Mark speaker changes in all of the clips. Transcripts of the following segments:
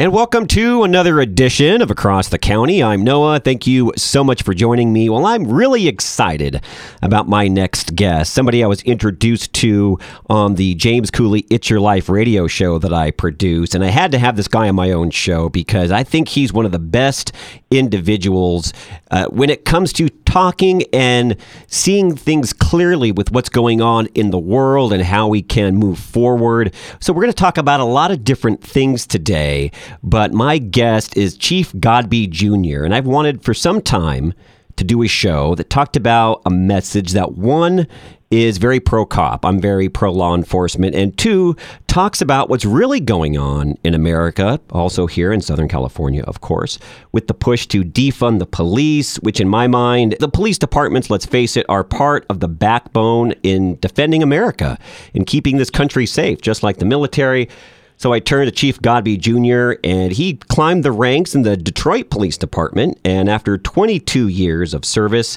Speaker 1: And welcome to another edition of Across the County. I'm Noah. Thank you so much for joining me. Well, I'm really excited about my next guest, somebody I was introduced to on the James Cooley It's Your Life radio show that I produce. And I had to have this guy on my own show because I think he's one of the best individuals uh, when it comes to talking and seeing things clearly with what's going on in the world and how we can move forward. So, we're going to talk about a lot of different things today. But my guest is Chief Godbee Jr., and I've wanted for some time to do a show that talked about a message that one is very pro cop. I'm very pro law enforcement. And two, talks about what's really going on in America, also here in Southern California, of course, with the push to defund the police, which in my mind, the police departments, let's face it, are part of the backbone in defending America, in keeping this country safe, just like the military. So I turned to Chief Godbee Jr., and he climbed the ranks in the Detroit Police Department. And after 22 years of service,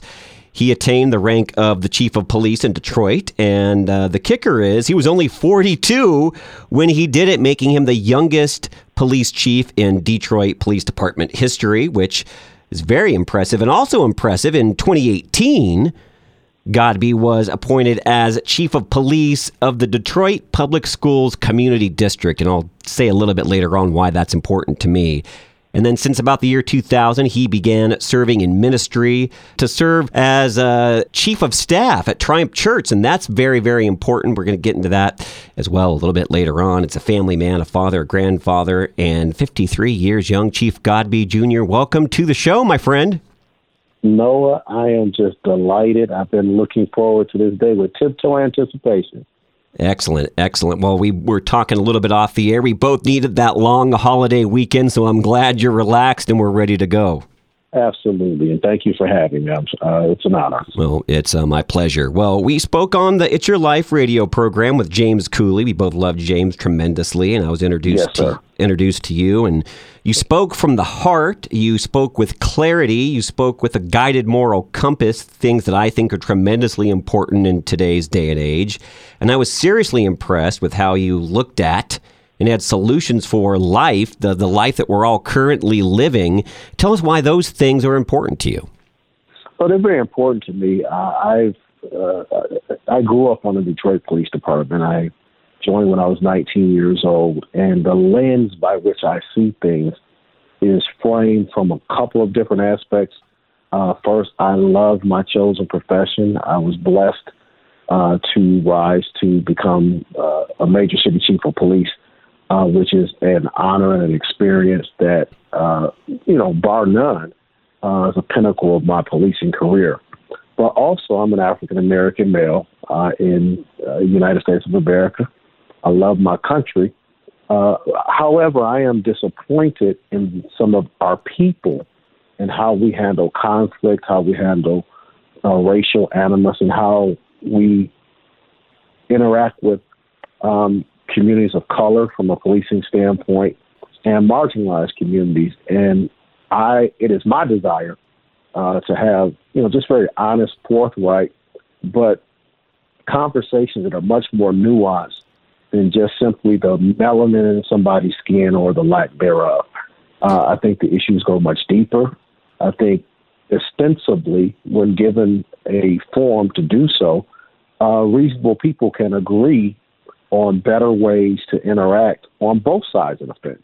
Speaker 1: he attained the rank of the chief of police in Detroit. And uh, the kicker is he was only 42 when he did it, making him the youngest police chief in Detroit Police Department history, which is very impressive. And also impressive in 2018 Godbee was appointed as chief of police of the Detroit Public Schools Community District, and I'll say a little bit later on why that's important to me. And then, since about the year 2000, he began serving in ministry to serve as a chief of staff at Triumph Church. And that's very, very important. We're going to get into that as well a little bit later on. It's a family man, a father, a grandfather, and 53 years young Chief Godbee Jr. Welcome to the show, my friend.
Speaker 2: Noah, I am just delighted. I've been looking forward to this day with tiptoe anticipation.
Speaker 1: Excellent, excellent. Well, we were talking a little bit off the air. We both needed that long holiday weekend, so I'm glad you're relaxed and we're ready to go.
Speaker 2: Absolutely, and thank you for having me. Uh, it's an honor.
Speaker 1: Well, it's uh, my pleasure. Well, we spoke on the It's Your Life radio program with James Cooley. We both loved James tremendously, and I was introduced
Speaker 2: yes, to
Speaker 1: introduced to you, and you spoke from the heart. You spoke with clarity. You spoke with a guided moral compass. Things that I think are tremendously important in today's day and age. And I was seriously impressed with how you looked at and had solutions for life, the, the life that we're all currently living. Tell us why those things are important to you.
Speaker 2: Well, they're very important to me. Uh, I've uh, I grew up on the Detroit Police Department. I joined when I was 19 years old, and the lens by which I see things is framed from a couple of different aspects. Uh, first, I love my chosen profession. I was blessed uh, to rise to become uh, a major city chief of police uh, which is an honor and an experience that, uh, you know, bar none, uh, is a pinnacle of my policing career. But also, I'm an African American male uh, in uh, United States of America. I love my country. Uh, however, I am disappointed in some of our people and how we handle conflict, how we handle uh, racial animus, and how we interact with um, communities of color from a policing standpoint and marginalized communities. And I, it is my desire uh, to have, you know, just very honest, forthright, but conversations that are much more nuanced than just simply the melanin in somebody's skin or the lack thereof. Uh, I think the issues go much deeper. I think ostensibly, when given a forum to do so, uh, reasonable people can agree on better ways to interact on both sides of the fence.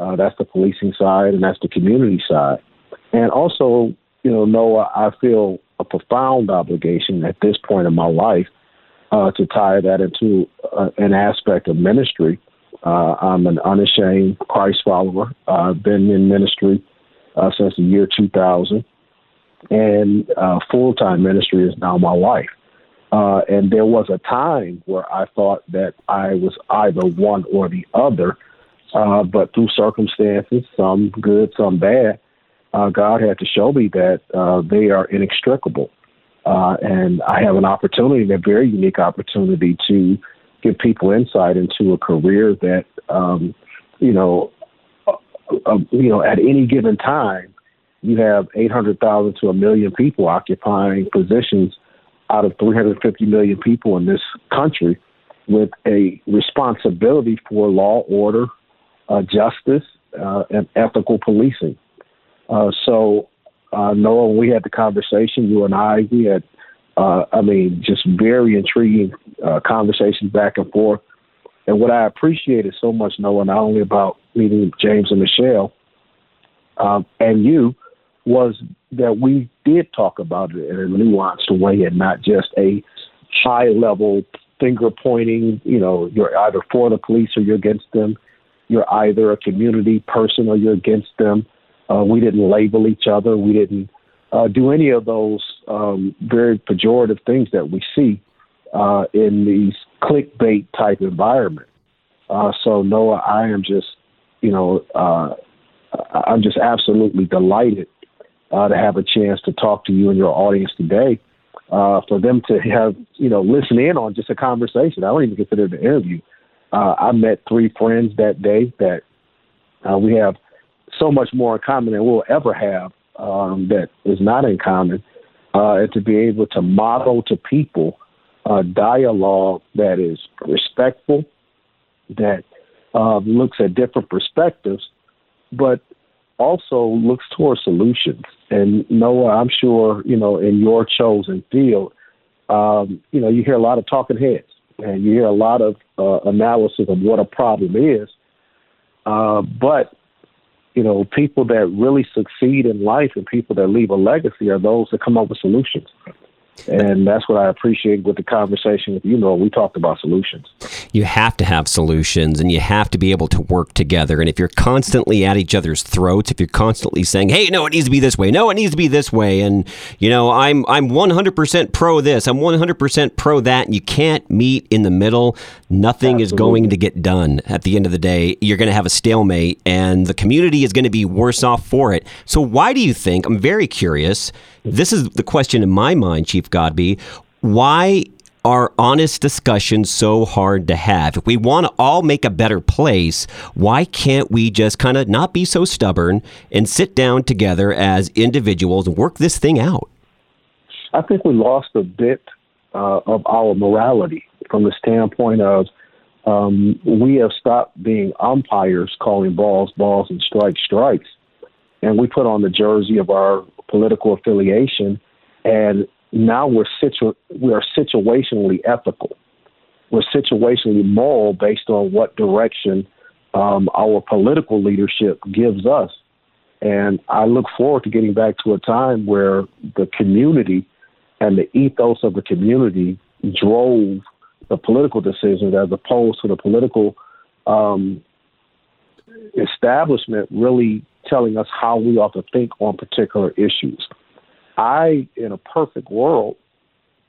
Speaker 2: Uh, that's the policing side and that's the community side. And also, you know, Noah, I feel a profound obligation at this point in my life uh, to tie that into uh, an aspect of ministry. Uh, I'm an unashamed Christ follower. I've been in ministry uh, since the year 2000, and uh, full time ministry is now my life. Uh, and there was a time where I thought that I was either one or the other. Uh, but through circumstances, some good, some bad, uh, God had to show me that uh, they are inextricable. Uh, and I have an opportunity, a very unique opportunity to give people insight into a career that, um, you know, uh, uh, you know, at any given time, you have 800,000 to a million people occupying positions out of 350 million people in this country with a responsibility for law, order, uh, justice, uh, and ethical policing. Uh, so, uh, Noah, we had the conversation, you and I, we had, uh, I mean, just very intriguing uh, conversations back and forth. And what I appreciated so much, Noah, not only about meeting James and Michelle um, and you, was that we did talk about it in a nuanced way and not just a high level finger pointing. You know, you're either for the police or you're against them. You're either a community person or you're against them. Uh, we didn't label each other. We didn't uh, do any of those um, very pejorative things that we see uh, in these clickbait type environment. Uh, so Noah, I am just, you know, uh, I'm just absolutely delighted uh, to have a chance to talk to you and your audience today uh, for them to have, you know, listen in on just a conversation. I don't even consider it an interview. Uh, I met three friends that day that uh, we have so much more in common than we'll ever have um, that is not in common. Uh, and to be able to model to people a dialogue that is respectful, that uh, looks at different perspectives, but also looks towards solutions. And Noah, I'm sure, you know, in your chosen field, um, you know, you hear a lot of talking heads and you hear a lot of uh, analysis of what a problem is. Uh, but, you know, people that really succeed in life and people that leave a legacy are those that come up with solutions. And that's what I appreciate with the conversation with you. Know we talked about solutions.
Speaker 1: You have to have solutions, and you have to be able to work together. And if you're constantly at each other's throats, if you're constantly saying, "Hey, no, it needs to be this way. No, it needs to be this way," and you know, I'm I'm 100% pro this. I'm 100% pro that, and you can't meet in the middle. Nothing Absolutely. is going to get done. At the end of the day, you're going to have a stalemate, and the community is going to be worse off for it. So, why do you think? I'm very curious this is the question in my mind, Chief Godbee. Why are honest discussions so hard to have? If we want to all make a better place, why can't we just kind of not be so stubborn and sit down together as individuals and work this thing out?
Speaker 2: I think we lost a bit uh, of our morality from the standpoint of um, we have stopped being umpires calling balls balls and strikes strikes. And we put on the jersey of our political affiliation, and now we're situ- we are situationally ethical. We're situationally moral based on what direction um, our political leadership gives us. And I look forward to getting back to a time where the community and the ethos of the community drove the political decisions as opposed to the political um, establishment really telling us how we ought to think on particular issues. I, in a perfect world,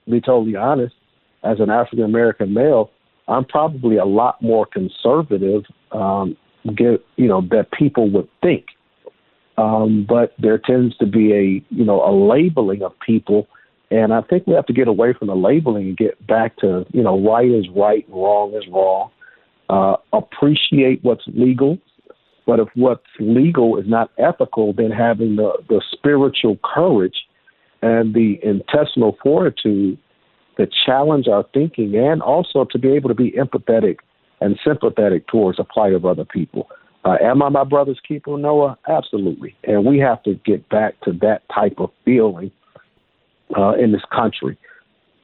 Speaker 2: be totally honest, as an African American male, I'm probably a lot more conservative, um, get, you know, that people would think. Um, but there tends to be a, you know, a labeling of people, and I think we have to get away from the labeling and get back to, you know, right is right, wrong is wrong. Uh, appreciate what's legal, but if what's legal is not ethical, then having the, the spiritual courage and the intestinal fortitude to challenge our thinking and also to be able to be empathetic and sympathetic towards the plight of other people. Uh, am I my brother's keeper, Noah? Absolutely. And we have to get back to that type of feeling uh, in this country.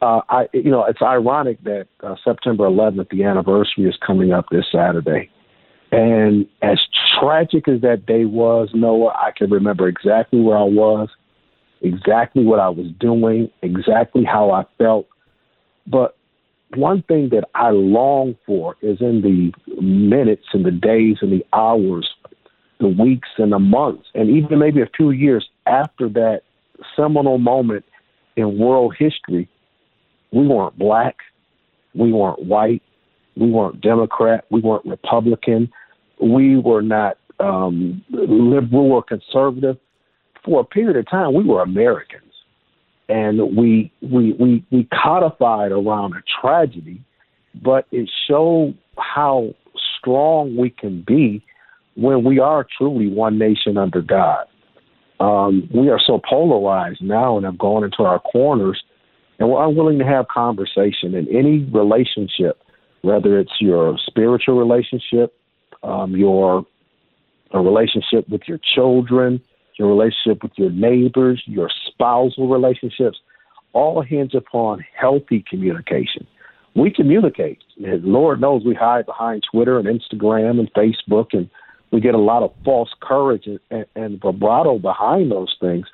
Speaker 2: Uh, I, you know, it's ironic that uh, September 11th, the anniversary, is coming up this Saturday. And as tragic as that day was, Noah, I can remember exactly where I was, exactly what I was doing, exactly how I felt. But one thing that I long for is in the minutes and the days and the hours, the weeks and the months, and even maybe a few years after that seminal moment in world history, we weren't black, we weren't white, we weren't Democrat. We weren't Republican. We were not um, liberal or conservative. For a period of time, we were Americans, and we we we we codified around a tragedy, but it showed how strong we can be when we are truly one nation under God. Um, we are so polarized now and have gone into our corners, and we're unwilling to have conversation in any relationship whether it's your spiritual relationship, um, your a relationship with your children, your relationship with your neighbors, your spousal relationships, all hinge upon healthy communication. We communicate. Lord knows we hide behind Twitter and Instagram and Facebook, and we get a lot of false courage and, and, and vibrato behind those things.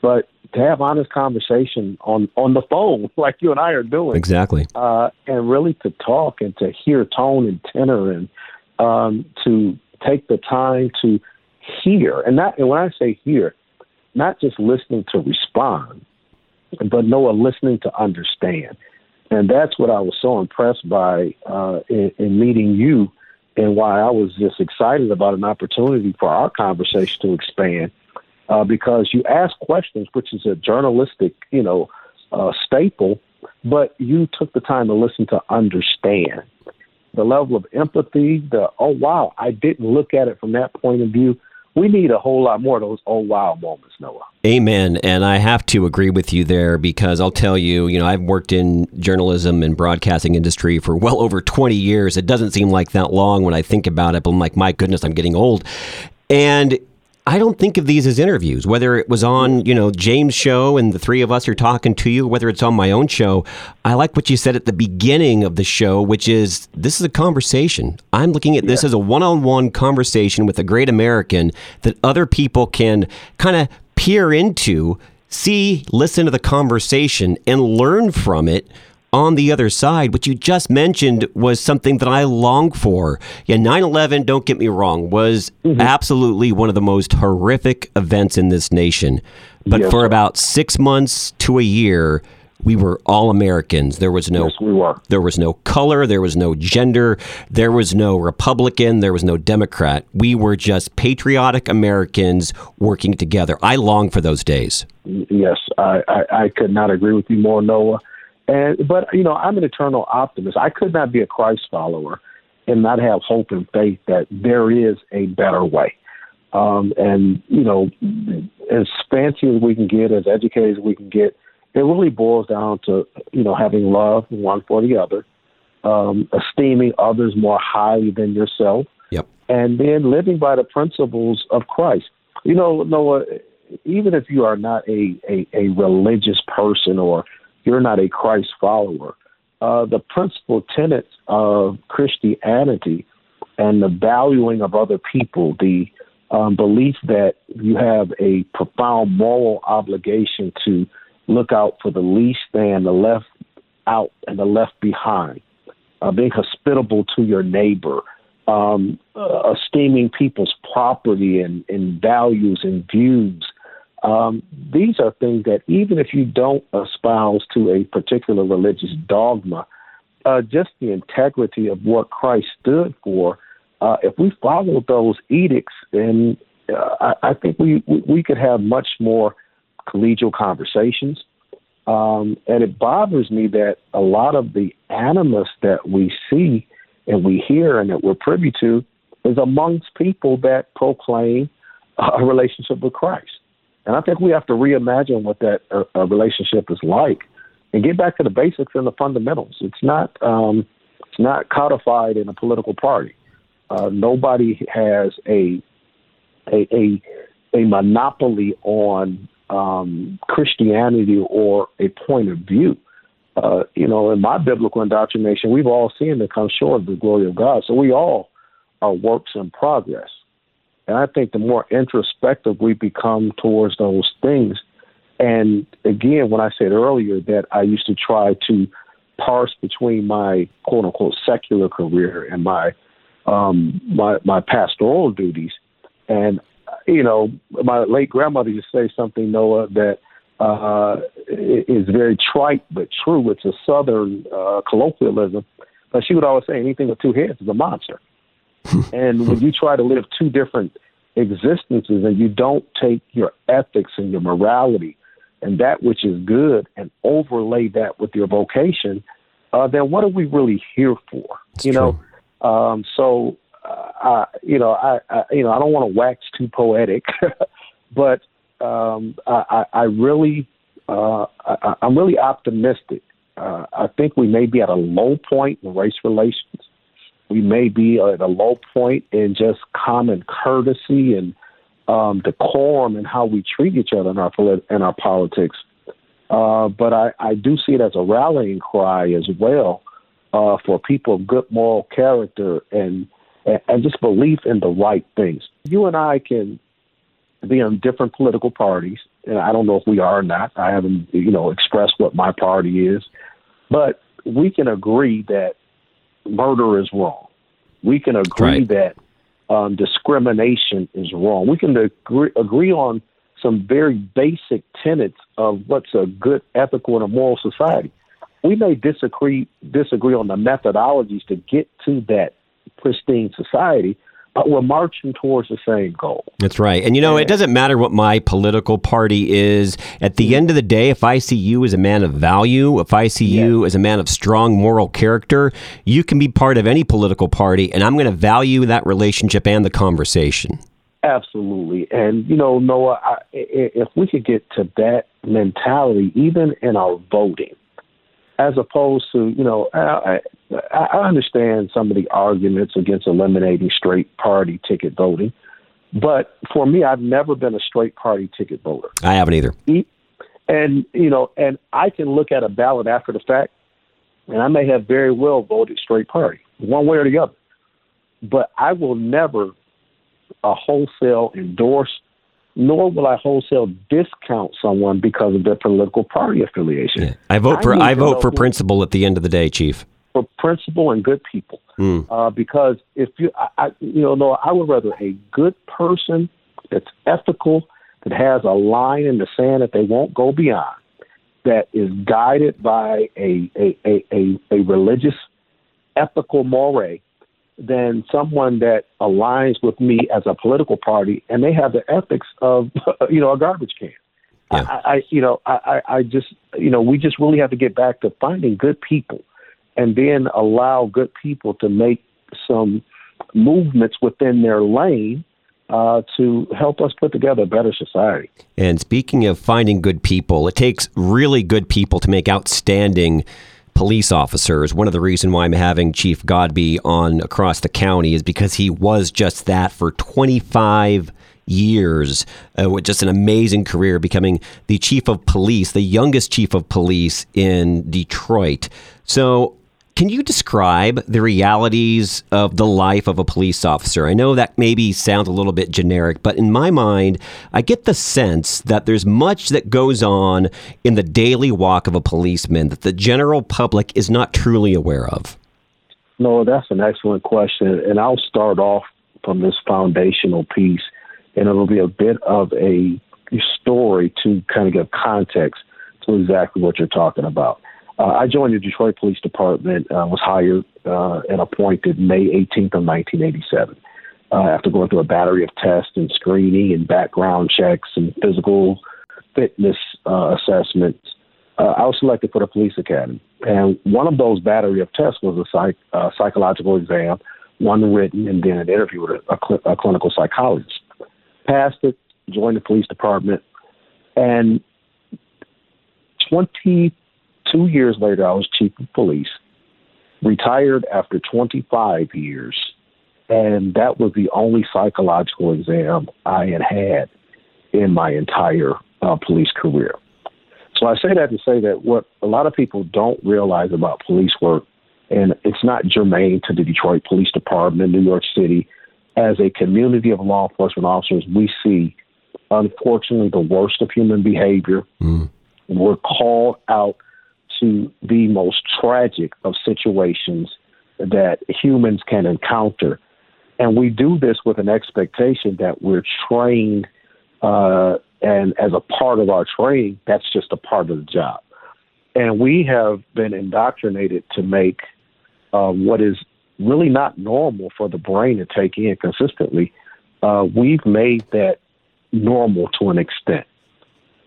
Speaker 2: But to have honest conversation on on the phone, like you and I are doing,
Speaker 1: exactly,
Speaker 2: uh, and really to talk and to hear tone and tenor, and um, to take the time to hear, and not and when I say hear, not just listening to respond, but Noah listening to understand. And that's what I was so impressed by uh, in, in meeting you, and why I was just excited about an opportunity for our conversation to expand. Uh, because you ask questions, which is a journalistic, you know, uh, staple, but you took the time to listen to understand the level of empathy. The oh wow, I didn't look at it from that point of view we need a whole lot more of those oh wow moments, Noah.
Speaker 1: Amen. And I have to agree with you there because I'll tell you, you know, I've worked in journalism and broadcasting industry for well over 20 years. It doesn't seem like that long when I think about it, but I'm like, my goodness, I'm getting old. And I don't think of these as interviews, whether it was on, you know, James' show and the three of us are talking to you, whether it's on my own show. I like what you said at the beginning of the show, which is this is a conversation. I'm looking at this yeah. as a one on one conversation with a great American that other people can kind of peer into, see, listen to the conversation, and learn from it on the other side, what you just mentioned was something that I long for. Yeah, 9 11, don't get me wrong, was mm-hmm. absolutely one of the most horrific events in this nation. But yes, for about six months to a year, we were all Americans. There was no
Speaker 2: yes, we were.
Speaker 1: there was no color, there was no gender, there was no Republican, there was no Democrat. We were just patriotic Americans working together. I long for those days.
Speaker 2: Yes, I, I, I could not agree with you more, Noah. And but you know, I'm an eternal optimist. I could not be a Christ follower and not have hope and faith that there is a better way. Um, and you know, as fancy as we can get, as educated as we can get, it really boils down to you know having love one for the other, um, esteeming others more highly than yourself,
Speaker 1: yep.
Speaker 2: and then living by the principles of Christ. You know, Noah, even if you are not a, a, a religious person or you're not a Christ follower. Uh, the principal tenets of Christianity and the valuing of other people, the um, belief that you have a profound moral obligation to look out for the least and the left out and the left behind, uh, being hospitable to your neighbor, um, uh, esteeming people's property and, and values and views, um, these are things that even if you don't espouse to a particular religious dogma, uh, just the integrity of what Christ stood for, uh, if we follow those edicts, then uh, I, I, think we, we could have much more collegial conversations. Um, and it bothers me that a lot of the animus that we see and we hear and that we're privy to is amongst people that proclaim a relationship with Christ. And I think we have to reimagine what that uh, uh, relationship is like and get back to the basics and the fundamentals. It's not um, it's not codified in a political party. Uh, nobody has a a a, a monopoly on um, Christianity or a point of view. Uh, you know, in my biblical indoctrination, we've all seen the come short of the glory of God. So we all are works in progress. And I think the more introspective we become towards those things, and again, when I said earlier that I used to try to parse between my quote unquote secular career and my um, my my pastoral duties, and you know, my late grandmother used to say something, Noah, that uh, is very trite but true. It's a Southern uh, colloquialism, but she would always say, "Anything with two heads is a monster." and when you try to live two different existences and you don't take your ethics and your morality and that which is good and overlay that with your vocation, uh, then what are we really here for?
Speaker 1: It's
Speaker 2: you
Speaker 1: true.
Speaker 2: know, um, so uh, I, you know, I, I, you know, I don't want to wax too poetic, but um, I, I really, uh, I, I'm really optimistic. Uh, I think we may be at a low point in race relations we may be at a low point in just common courtesy and um, decorum and how we treat each other in our in our politics. Uh, but I, I do see it as a rallying cry as well uh, for people of good moral character and and just belief in the right things. You and I can be in different political parties, and I don't know if we are or not. I haven't, you know, expressed what my party is, but we can agree that murder is wrong. We can agree
Speaker 1: right.
Speaker 2: that um, discrimination is wrong. We can agree, agree on some very basic tenets of what's a good ethical and a moral society. We may disagree disagree on the methodologies to get to that pristine society, but we're marching towards the same goal.
Speaker 1: That's right. And you know, it doesn't matter what my political party is. At the end of the day, if I see you as a man of value, if I see you as a man of strong moral character, you can be part of any political party, and I'm going to value that relationship and the conversation.
Speaker 2: Absolutely. And, you know, Noah, I, if we could get to that mentality, even in our voting, as opposed to, you know, I, I understand some of the arguments against eliminating straight party ticket voting, but for me, I've never been a straight party ticket voter.
Speaker 1: I haven't either.
Speaker 2: And you know, and I can look at a ballot after the fact, and I may have very well voted straight party, one way or the other. But I will never a wholesale endorse nor will I wholesale discount someone because of their political party affiliation. Yeah.
Speaker 1: I vote for I, I vote for principle at the end of the day, Chief.
Speaker 2: For principle and good people, mm. uh, because if you, I, you know, no, I would rather a good person that's ethical, that has a line in the sand that they won't go beyond, that is guided by a a a, a, a religious, ethical moray, than someone that aligns with me as a political party and they have the ethics of you know a garbage can. Yeah. I, I you know I, I just you know we just really have to get back to finding good people and then allow good people to make some movements within their lane uh, to help us put together a better society.
Speaker 1: And speaking of finding good people, it takes really good people to make outstanding police officers. One of the reasons why I'm having Chief Godbee on across the county is because he was just that for 25 years uh, with just an amazing career becoming the chief of police the youngest chief of police in detroit so can you describe the realities of the life of a police officer? I know that maybe sounds a little bit generic, but in my mind, I get the sense that there's much that goes on in the daily walk of a policeman that the general public is not truly aware of.
Speaker 2: No, that's an excellent question. And I'll start off from this foundational piece, and it'll be a bit of a story to kind of give context to exactly what you're talking about. Uh, I joined the Detroit Police Department, uh, was hired uh, and appointed May 18th of 1987. Uh, after going through a battery of tests and screening and background checks and physical fitness uh, assessments, uh, I was selected for the police academy. And one of those battery of tests was a psych, psychological exam, one written, and then an interview with a, a, cl- a clinical psychologist. Passed it, joined the police department, and 20 Two years later, I was chief of police, retired after 25 years, and that was the only psychological exam I had had in my entire uh, police career. So I say that to say that what a lot of people don't realize about police work, and it's not germane to the Detroit Police Department, in New York City, as a community of law enforcement officers, we see, unfortunately, the worst of human behavior. Mm. We're called out to the most tragic of situations that humans can encounter. And we do this with an expectation that we're trained, uh, and as a part of our training, that's just a part of the job. And we have been indoctrinated to make uh, what is really not normal for the brain to take in consistently. Uh, we've made that normal to an extent.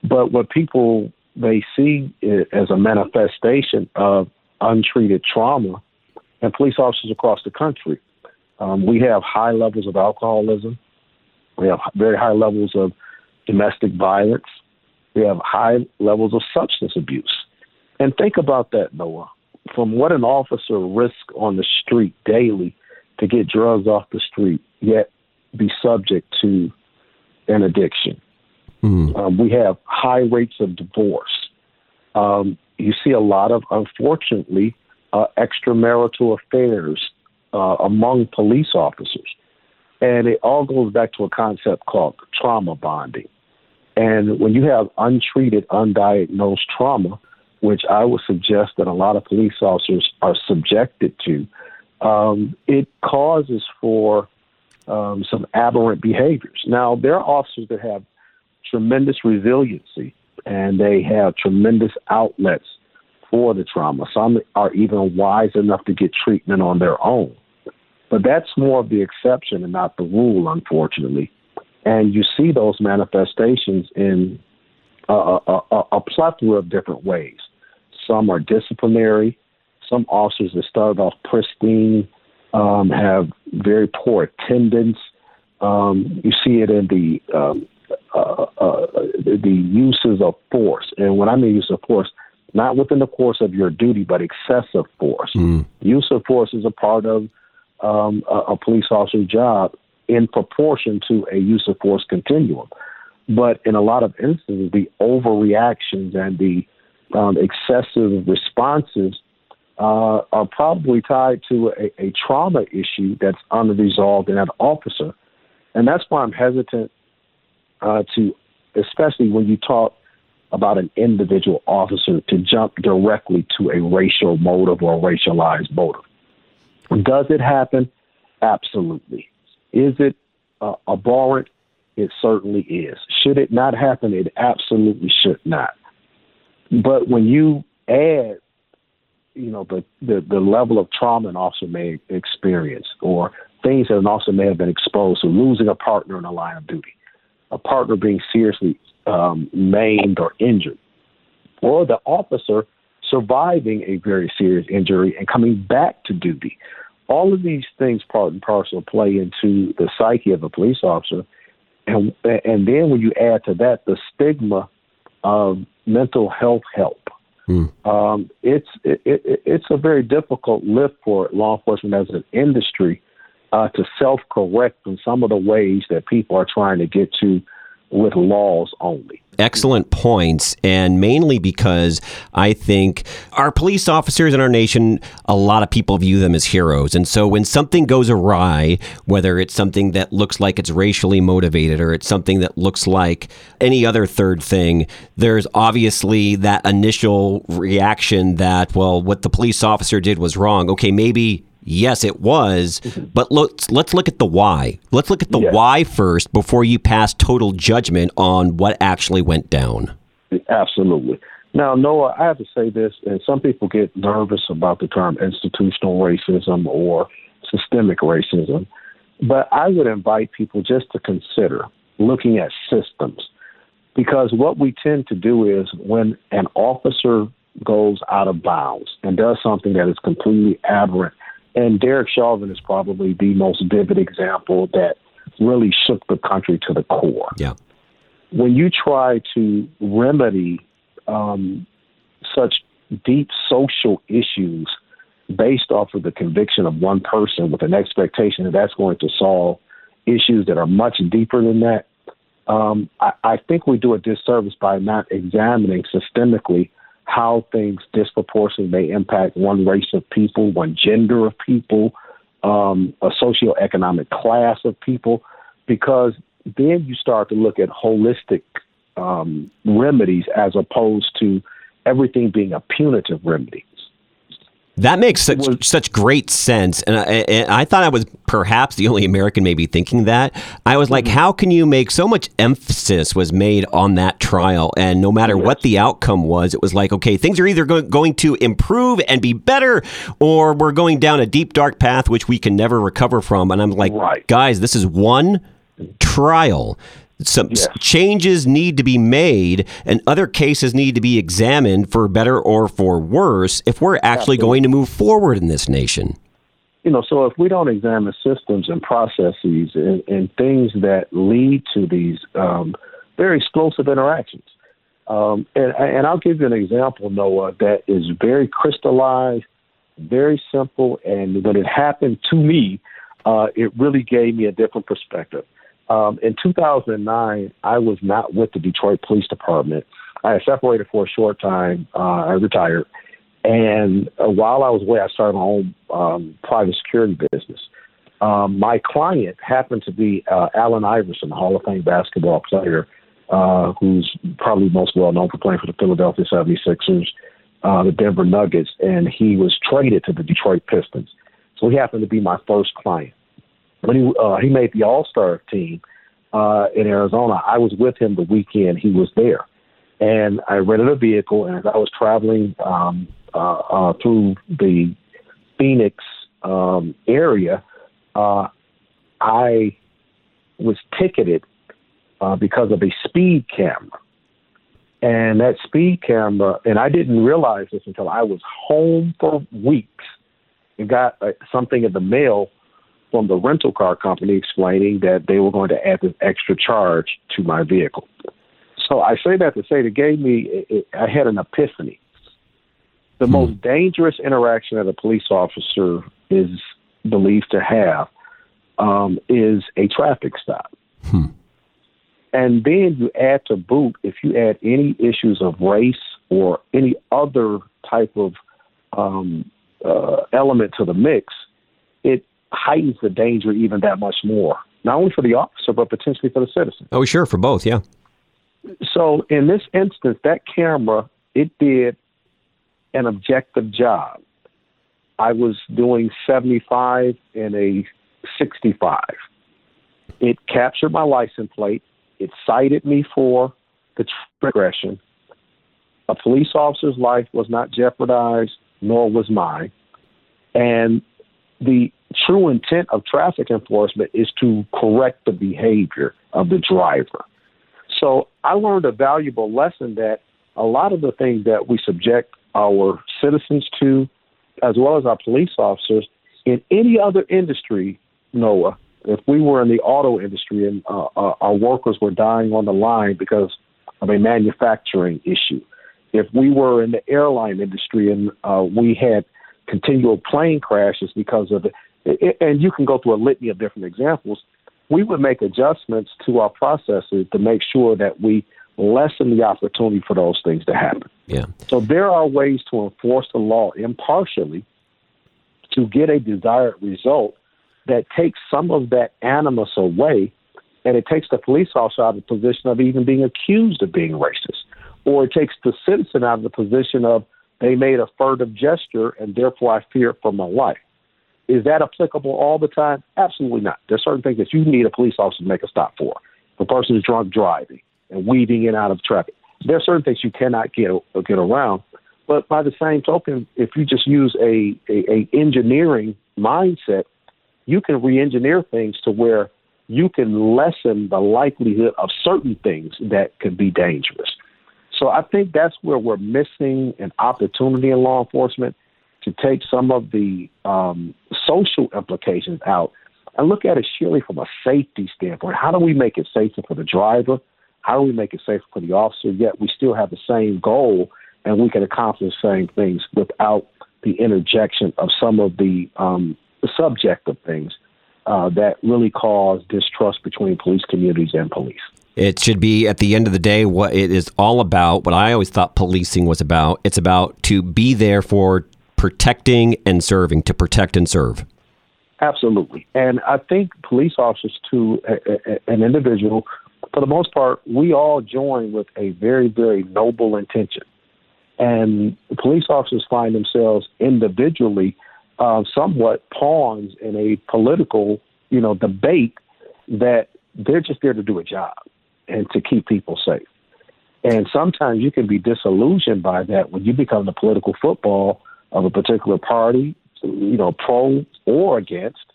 Speaker 2: But what people they see it as a manifestation of untreated trauma and police officers across the country. Um, we have high levels of alcoholism. We have very high levels of domestic violence. We have high levels of substance abuse. And think about that, Noah. From what an officer risks on the street daily to get drugs off the street, yet be subject to an addiction. Mm. Um, we have high rates of divorce. Um, you see a lot of, unfortunately, uh, extramarital affairs uh, among police officers. And it all goes back to a concept called trauma bonding. And when you have untreated, undiagnosed trauma, which I would suggest that a lot of police officers are subjected to, um, it causes for um, some aberrant behaviors. Now, there are officers that have tremendous resiliency and they have tremendous outlets for the trauma. Some are even wise enough to get treatment on their own. But that's more of the exception and not the rule, unfortunately. And you see those manifestations in a, a, a, a plethora of different ways. Some are disciplinary. Some officers that started off pristine um, have very poor attendance. Um, you see it in the um, uh, uh, the uses of force, and when I mean use of force, not within the course of your duty, but excessive force. Mm. Use of force is a part of um, a, a police officer's job in proportion to a use of force continuum. But in a lot of instances, the overreactions and the um, excessive responses uh, are probably tied to a, a, trauma issue that's unresolved in that officer. And that's why I'm hesitant uh, to, especially when you talk about an individual officer, to jump directly to a racial motive or racialized motive. Does it happen? Absolutely. Is it uh, abhorrent? It certainly is. Should it not happen? It absolutely should not. But when you add, you know, the, the, the level of trauma an officer may experience or things that an officer may have been exposed to, losing a partner in the line of duty, a partner being seriously um, maimed or injured, or the officer surviving a very serious injury and coming back to duty. All of these things, part and parcel, play into the psyche of a police officer, and and then when you add to that the stigma of mental health help, mm. um, it's it, it, it's a very difficult lift for law enforcement as an industry uh, to self correct in some of the ways that people are trying to get to with laws only.
Speaker 1: Excellent points, and mainly because I think our police officers in our nation, a lot of people view them as heroes. And so when something goes awry, whether it's something that looks like it's racially motivated or it's something that looks like any other third thing, there's obviously that initial reaction that, well, what the police officer did was wrong. Okay, maybe Yes, it was. But let's let's look at the why. Let's look at the yes. why first before you pass total judgment on what actually went down.
Speaker 2: Absolutely. Now, Noah, I have to say this, and some people get nervous about the term institutional racism or systemic racism, but I would invite people just to consider looking at systems. Because what we tend to do is when an officer goes out of bounds and does something that is completely aberrant and Derek Chauvin is probably the most vivid example that really shook the country to the core.
Speaker 1: Yeah.
Speaker 2: When you try to remedy um, such deep social issues based off of the conviction of one person with an expectation that that's going to solve issues that are much deeper than that, um, I, I think we do a disservice by not examining systemically how things disproportionately may impact one race of people, one gender of people, um, a socioeconomic class of people, because then you start to look at holistic um, remedies as opposed to everything being a punitive remedy.
Speaker 1: That makes such was, such great sense, and I, and I, thought I was perhaps the only American maybe thinking that. I was like, mm-hmm. how can you make so much emphasis was made on that trial, and no matter yes. what the outcome was, it was like, okay, things are either go- going to improve and be better, or we're going down a deep dark path which we can never recover from. And I'm like, right. guys, this is one trial some yes. changes need to be made and other cases need to be examined for better or for worse if we're actually Absolutely. going to move forward in this nation.
Speaker 2: You know, so if we don't examine systems and processes and, and things that lead to these um, very explosive interactions, um, and, and I'll give you an example, Noah, that is very crystallized, very simple, and when it happened to me, uh, it really gave me a different perspective. Um, in 2009, I was not with the Detroit Police Department. I separated for a short time. Uh, I retired. And uh, while I was away, I started my own um, private security business. Um, my client happened to be uh, Allen Iverson, Hall of Fame basketball player, uh, who's probably most well known for playing for the Philadelphia 76ers, uh, the Denver Nuggets, and he was traded to the Detroit Pistons. So he happened to be my first client. When he uh, he made the All Star team uh, in Arizona, I was with him the weekend he was there, and I rented a vehicle. And I was traveling um, uh, uh, through the Phoenix um, area, uh, I was ticketed uh, because of a speed camera. And that speed camera, and I didn't realize this until I was home for weeks and got uh, something in the mail from the rental car company explaining that they were going to add this extra charge to my vehicle. So I say that to say it gave me, it, it, I had an epiphany. The hmm. most dangerous interaction that a police officer is believed to have um, is a traffic stop. Hmm. And then you add to boot, if you add any issues of race or any other type of um, uh, element to the mix, heightens the danger even that much more, not only for the officer, but potentially for the citizen.
Speaker 1: Oh, sure, for both, yeah.
Speaker 2: So in this instance, that camera, it did an objective job. I was doing 75 in a 65. It captured my license plate. It cited me for the transgression. A police officer's life was not jeopardized, nor was mine. And the true intent of traffic enforcement is to correct the behavior of the driver. So I learned a valuable lesson that a lot of the things that we subject our citizens to, as well as our police officers, in any other industry, Noah, if we were in the auto industry and uh, uh, our workers were dying on the line because of a manufacturing issue, if we were in the airline industry and uh, we had continual plane crashes because of and you can go through a litany of different examples, we would make adjustments to our processes to make sure that we lessen the opportunity for those things to happen.
Speaker 1: Yeah.
Speaker 2: So there are ways to enforce the law impartially to get a desired result that takes some of that animus away and it takes the police officer out of the position of even being accused of being racist. Or it takes the citizen out of the position of they made a furtive gesture and therefore I fear for my life. Is that applicable all the time? Absolutely not. There's certain things that you need a police officer to make a stop for. A person is drunk driving and weaving in and out of traffic, there are certain things you cannot get uh, get around. But by the same token, if you just use a, a, a engineering mindset, you can re-engineer things to where you can lessen the likelihood of certain things that could be dangerous. So I think that's where we're missing an opportunity in law enforcement to take some of the um, social implications out and look at it sheerly from a safety standpoint. How do we make it safer for the driver? How do we make it safer for the officer? Yet we still have the same goal and we can accomplish the same things without the interjection of some of the, um, the subjective things uh, that really cause distrust between police communities and police.
Speaker 1: It should be at the end of the day what it is all about. What I always thought policing was about. It's about to be there for protecting and serving, to protect and serve.
Speaker 2: Absolutely. And I think police officers, to an individual, for the most part, we all join with a very, very noble intention. And police officers find themselves individually uh, somewhat pawns in a political, you know, debate that they're just there to do a job and to keep people safe. And sometimes you can be disillusioned by that when you become the political football of a particular party, you know, pro or against.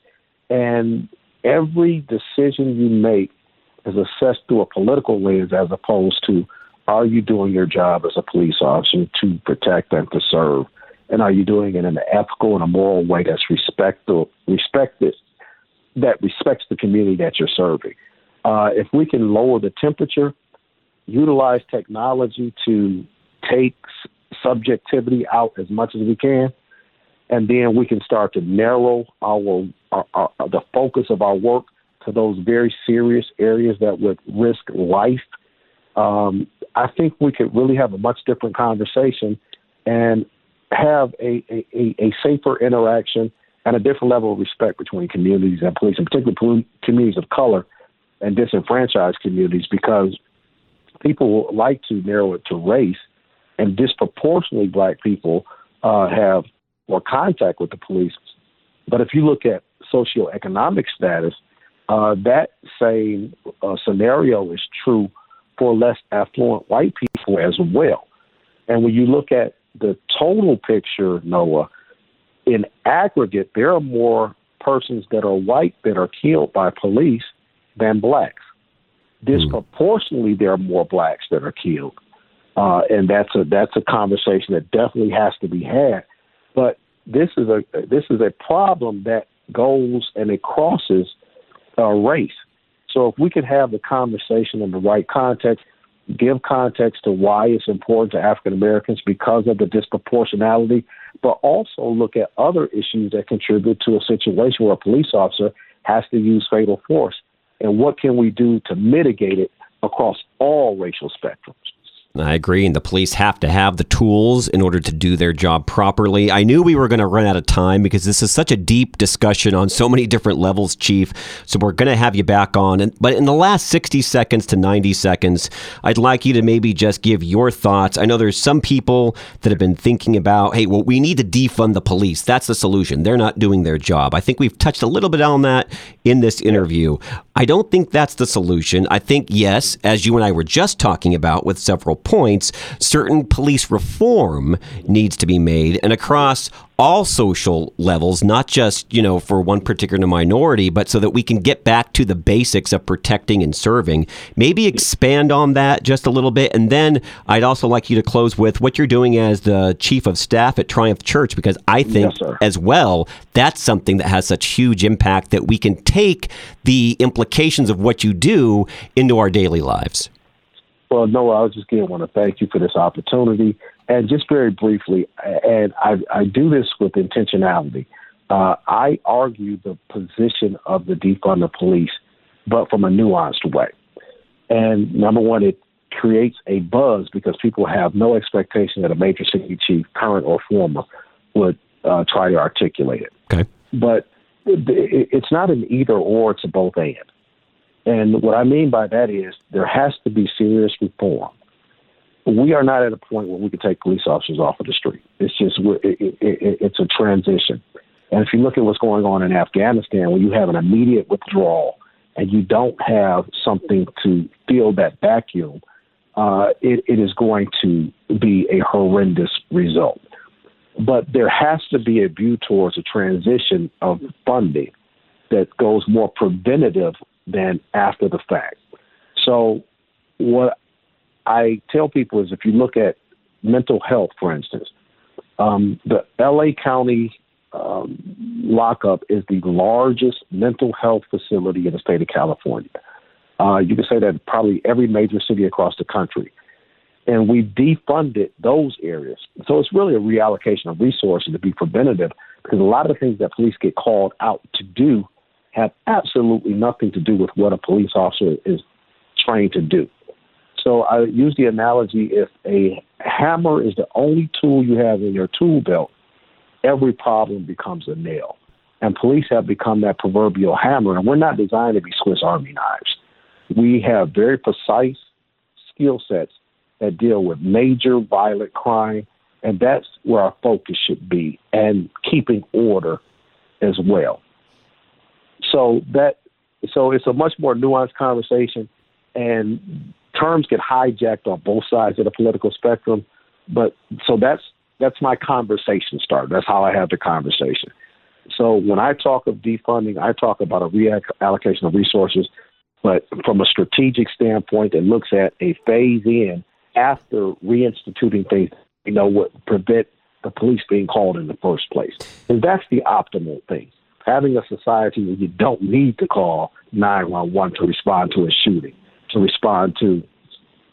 Speaker 2: And every decision you make is assessed through a political lens as opposed to are you doing your job as a police officer to protect and to serve? And are you doing it in an ethical and a moral way that's respectful, respected, that respects the community that you're serving? Uh, if we can lower the temperature, utilize technology to take subjectivity out as much as we can, and then we can start to narrow our, our, our the focus of our work to those very serious areas that would risk life. Um, I think we could really have a much different conversation and have a, a, a safer interaction and a different level of respect between communities and police, and particularly communities of color and disenfranchised communities, because people like to narrow it to race, and disproportionately black people uh, have more contact with the police. But if you look at socioeconomic status, uh, that same uh, scenario is true for less affluent white people as well. And when you look at the total picture, Noah, in aggregate, there are more persons that are white that are killed by police than blacks. Hmm. Disproportionately, there are more blacks that are killed, uh, and that's a that's a conversation that definitely has to be had. But this is a this is a problem that goes and it crosses uh, race. So if we could have the conversation in the right context, give context to why it's important to African Americans because of the disproportionality, but also look at other issues that contribute to a situation where a police officer has to use fatal force. And what can we do to mitigate it across all racial spectrums?
Speaker 1: I agree. And the police have to have the tools in order to do their job properly. I knew we were going to run out of time because this is such a deep discussion on so many different levels, Chief. So we're going to have you back on. And, but in the last 60 seconds to 90 seconds, I'd like you to maybe just give your thoughts. I know there's some people that have been thinking about, hey, well, we need to defund the police. That's the solution. They're not doing their job. I think we've touched a little bit on that in this interview. I don't think that's the solution. I think, yes, as you and I were just talking about with several points, certain police reform needs to be made and across all social levels, not just, you know, for one particular minority, but so that we can get back to the basics of protecting and serving. Maybe expand on that just a little bit. And then I'd also like you to close with what you're doing as the chief of staff at Triumph Church, because I think yes, as well, that's something that has such huge impact that we can take the implications of what you do into our daily lives.
Speaker 2: Well, no, I was just again want to thank you for this opportunity. And just very briefly, and I, I do this with intentionality. Uh, I argue the position of the defund the police, but from a nuanced way. And number one, it creates a buzz because people have no expectation that a major city chief, current or former, would uh, try to articulate it.
Speaker 1: Okay.
Speaker 2: But it's not an either or; it's a both and. And what I mean by that is there has to be serious reform. We are not at a point where we can take police officers off of the street. It's just it, it, it, it's a transition. And if you look at what's going on in Afghanistan, when you have an immediate withdrawal and you don't have something to fill that vacuum, uh, it, it is going to be a horrendous result. But there has to be a view towards a transition of funding that goes more preventative than after the fact. So, what I tell people is if you look at mental health, for instance, um, the LA County um, lockup is the largest mental health facility in the state of California. Uh, you can say that probably every major city across the country. And we defunded those areas. So it's really a reallocation of resources to be preventative because a lot of the things that police get called out to do have oh. absolutely nothing to do with what a police officer is trained to do. So I use the analogy if a hammer is the only tool you have in your tool belt, every problem becomes a nail. And police have become that proverbial hammer, and we're not designed to be Swiss Army knives. We have very precise skill sets that deal with major violent crime, and that's where our focus should be, and keeping order as well. So that so it's a much more nuanced conversation, and terms get hijacked on both sides of the political spectrum. But so that's that's my conversation start. That's how I have the conversation. So when I talk of defunding, I talk about a reallocation of resources, but from a strategic standpoint that looks at a phase in after reinstituting things, you know, what prevent the police being called in the first place. And that's the optimal thing having a society where you don't need to call 911 to respond to a shooting, to respond to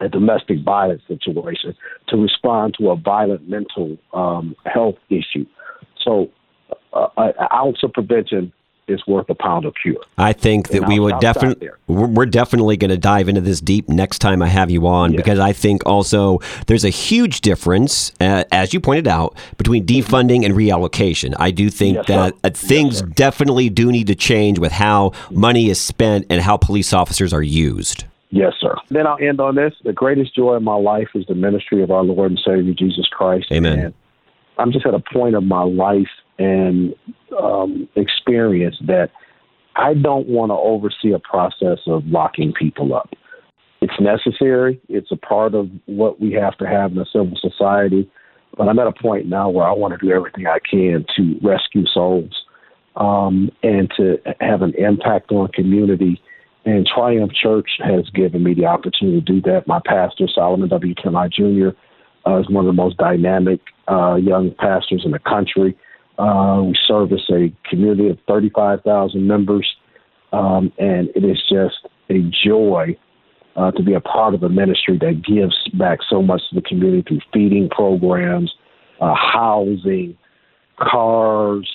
Speaker 2: a domestic violence situation, to respond to a violent mental um, health issue. So uh, an ounce of prevention is worth a pound of cure.
Speaker 1: I think that
Speaker 2: And
Speaker 1: we would definitely we're definitely going to dive into this deep next time I have you on
Speaker 2: Yes.
Speaker 1: because I think also there's a huge difference, uh, as you pointed out, between defunding and reallocation. I do think
Speaker 2: Yes,
Speaker 1: that uh, things
Speaker 2: sir.
Speaker 1: definitely do need to change with how money is spent and how police officers are used.
Speaker 2: Yes, sir. Then I'll end on this. The greatest joy of my life is the ministry of our Lord and Savior Jesus Christ.
Speaker 1: Amen.
Speaker 2: And I'm just at a point of my life and um, experience that I don't want to oversee a process of locking people up. It's necessary. It's a part of what we have to have in a civil society. But I'm at a point now where I want to do everything I can to rescue souls um, and to have an impact on community. And Triumph Church has given me the opportunity to do that. My pastor, Solomon W. Kinloch Jr., uh, is one of the most dynamic uh, young pastors in the country. Uh, we service a community of 35,000 members, um, and it is just a joy uh, to be a part of a ministry that gives back so much to the community through feeding programs, uh, housing, cars,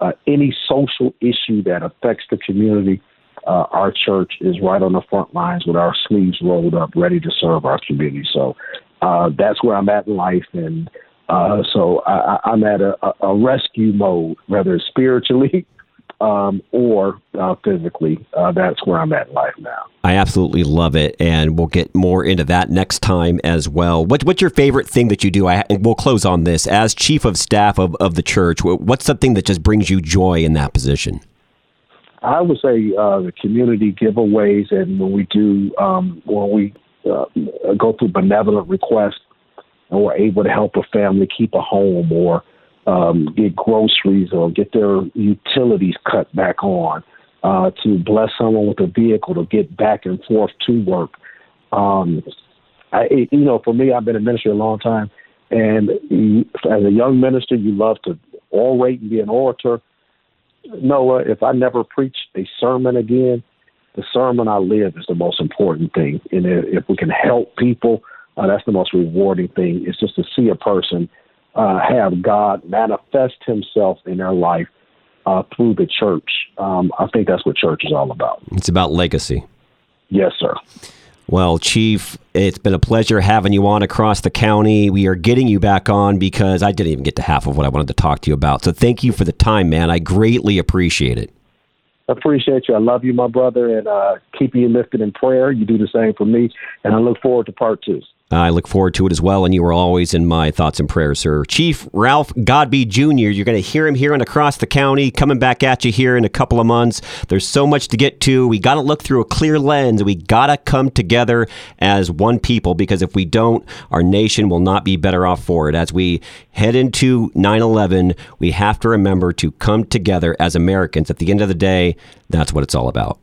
Speaker 2: uh, any social issue that affects the community. Uh, our church is right on the front lines with our sleeves rolled up, ready to serve our community. So uh, that's where I'm at in life, and uh, so I, I'm at a, a- rescue mode, whether spiritually um, or uh, physically. Uh, that's where I'm at in life now.
Speaker 1: I absolutely love it, and we'll get more into that next time as well. What, what's your favorite thing that you do? I, and we'll close on this. As chief of staff of, of the church, wh- what's something that just brings you joy in that position?
Speaker 2: I would say uh, the community giveaways, and when we do, um, when we uh, go through benevolent requests, and we're able to help a family keep a home or um, get groceries or get their utilities cut back on, uh, to bless someone with a vehicle to get back and forth to work. Um, I, you know, for me, I've been in ministry a long time, and as a young minister, you love to orate and be an orator. Noah, if I never preach a sermon again, the sermon I live is the most important thing. And if we can help people, uh, that's the most rewarding thing. Is just to see a person uh, have God manifest Himself in their life uh, through the church. Um, I think that's what church is all about.
Speaker 1: It's about legacy.
Speaker 2: Yes, sir.
Speaker 1: Well, Chief, it's been a pleasure having you on across the county. We are getting you back on because I didn't even get to half of what I wanted to talk to you about. So thank you for the time, man. I greatly appreciate it.
Speaker 2: I appreciate you. I love you, my brother, and uh, keep you lifted in prayer. You do the same for me, and I look forward to part two.
Speaker 1: I look forward to it as well, and you are always in my thoughts and prayers, sir. Chief Ralph Godbee Jr., you're going to hear him here and across the county, coming back at you here in a couple of months. There's so much to get to. We got to look through a clear lens. We got to come together as one people because if we don't, our nation will not be better off for it. As we head into 9 11, we have to remember to come together as Americans. At the end of the day, that's what it's all about.